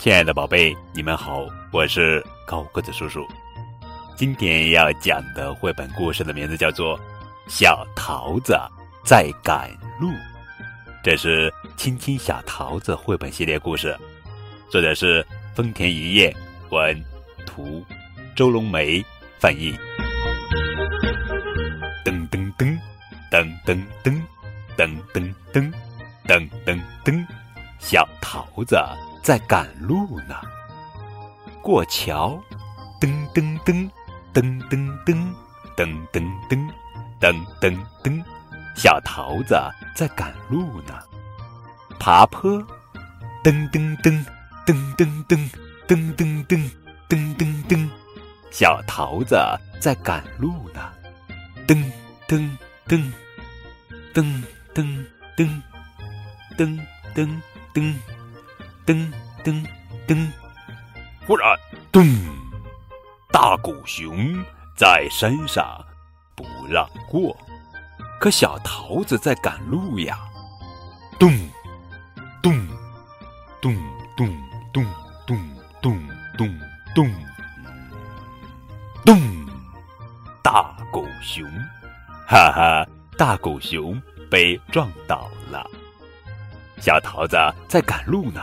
亲爱的宝贝，你们好，我是高个子叔叔。今天要讲的绘本故事的名字叫做《小桃子在赶路》，这是《亲亲小桃子》绘本系列故事，作者是丰田一叶，文图，周龙梅翻译。噔噔噔，噔噔噔，噔噔噔，噔噔噔，小桃子。在赶路呢，过桥，噔噔噔，噔噔噔，噔噔噔，噔噔噔，小桃子在赶路呢。爬坡，噔噔噔，噔噔噔，噔噔噔，噔噔噔，小桃子在赶路呢。噔噔噔，噔噔噔，噔噔噔。噔噔噔！忽然，咚！大狗熊在山上不让过，可小桃子在赶路呀！咚咚咚咚咚咚咚咚咚咚！大狗熊，哈哈！大狗熊被撞倒了，小桃子在赶路呢。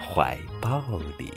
怀抱里。